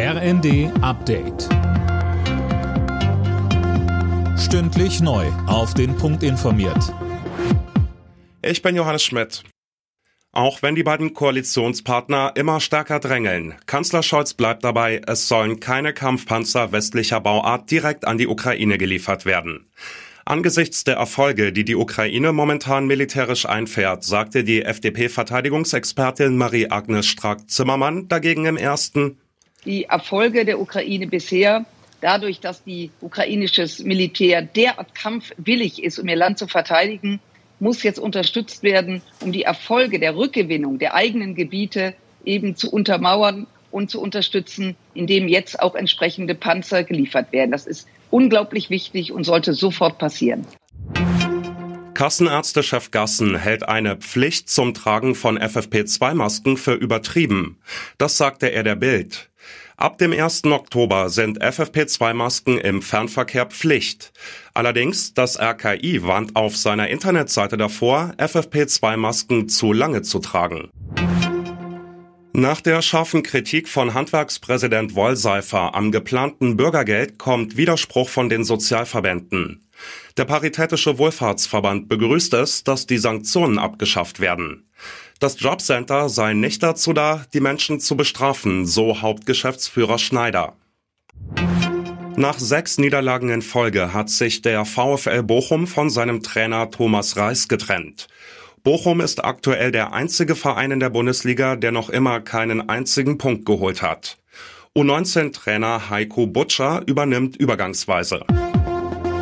RND Update. Stündlich neu. Auf den Punkt informiert. Ich bin Johannes Schmidt. Auch wenn die beiden Koalitionspartner immer stärker drängeln, Kanzler Scholz bleibt dabei, es sollen keine Kampfpanzer westlicher Bauart direkt an die Ukraine geliefert werden. Angesichts der Erfolge, die die Ukraine momentan militärisch einfährt, sagte die FDP-Verteidigungsexpertin Marie-Agnes Strack-Zimmermann dagegen im ersten die Erfolge der Ukraine bisher dadurch, dass die ukrainisches Militär derart kampfwillig ist, um ihr Land zu verteidigen, muss jetzt unterstützt werden, um die Erfolge der Rückgewinnung der eigenen Gebiete eben zu untermauern und zu unterstützen, indem jetzt auch entsprechende Panzer geliefert werden. Das ist unglaublich wichtig und sollte sofort passieren. Kassenärztechef Gassen hält eine Pflicht zum Tragen von FFP2-Masken für übertrieben. Das sagte er der Bild. Ab dem 1. Oktober sind FFP2-Masken im Fernverkehr Pflicht. Allerdings, das RKI warnt auf seiner Internetseite davor, FFP2-Masken zu lange zu tragen. Nach der scharfen Kritik von Handwerkspräsident Wollseifer am geplanten Bürgergeld kommt Widerspruch von den Sozialverbänden. Der Paritätische Wohlfahrtsverband begrüßt es, dass die Sanktionen abgeschafft werden. Das Jobcenter sei nicht dazu da, die Menschen zu bestrafen, so Hauptgeschäftsführer Schneider. Nach sechs Niederlagen in Folge hat sich der VfL Bochum von seinem Trainer Thomas Reis getrennt. Bochum ist aktuell der einzige Verein in der Bundesliga, der noch immer keinen einzigen Punkt geholt hat. U19-Trainer Heiko Butscher übernimmt übergangsweise.